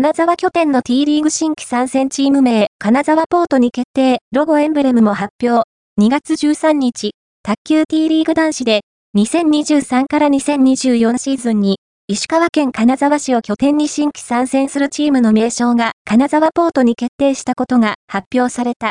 金沢拠点の T リーグ新規参戦チーム名、金沢ポートに決定、ロゴエンブレムも発表。2月13日、卓球 T リーグ男子で、2023から2024シーズンに、石川県金沢市を拠点に新規参戦するチームの名称が金沢ポートに決定したことが発表された。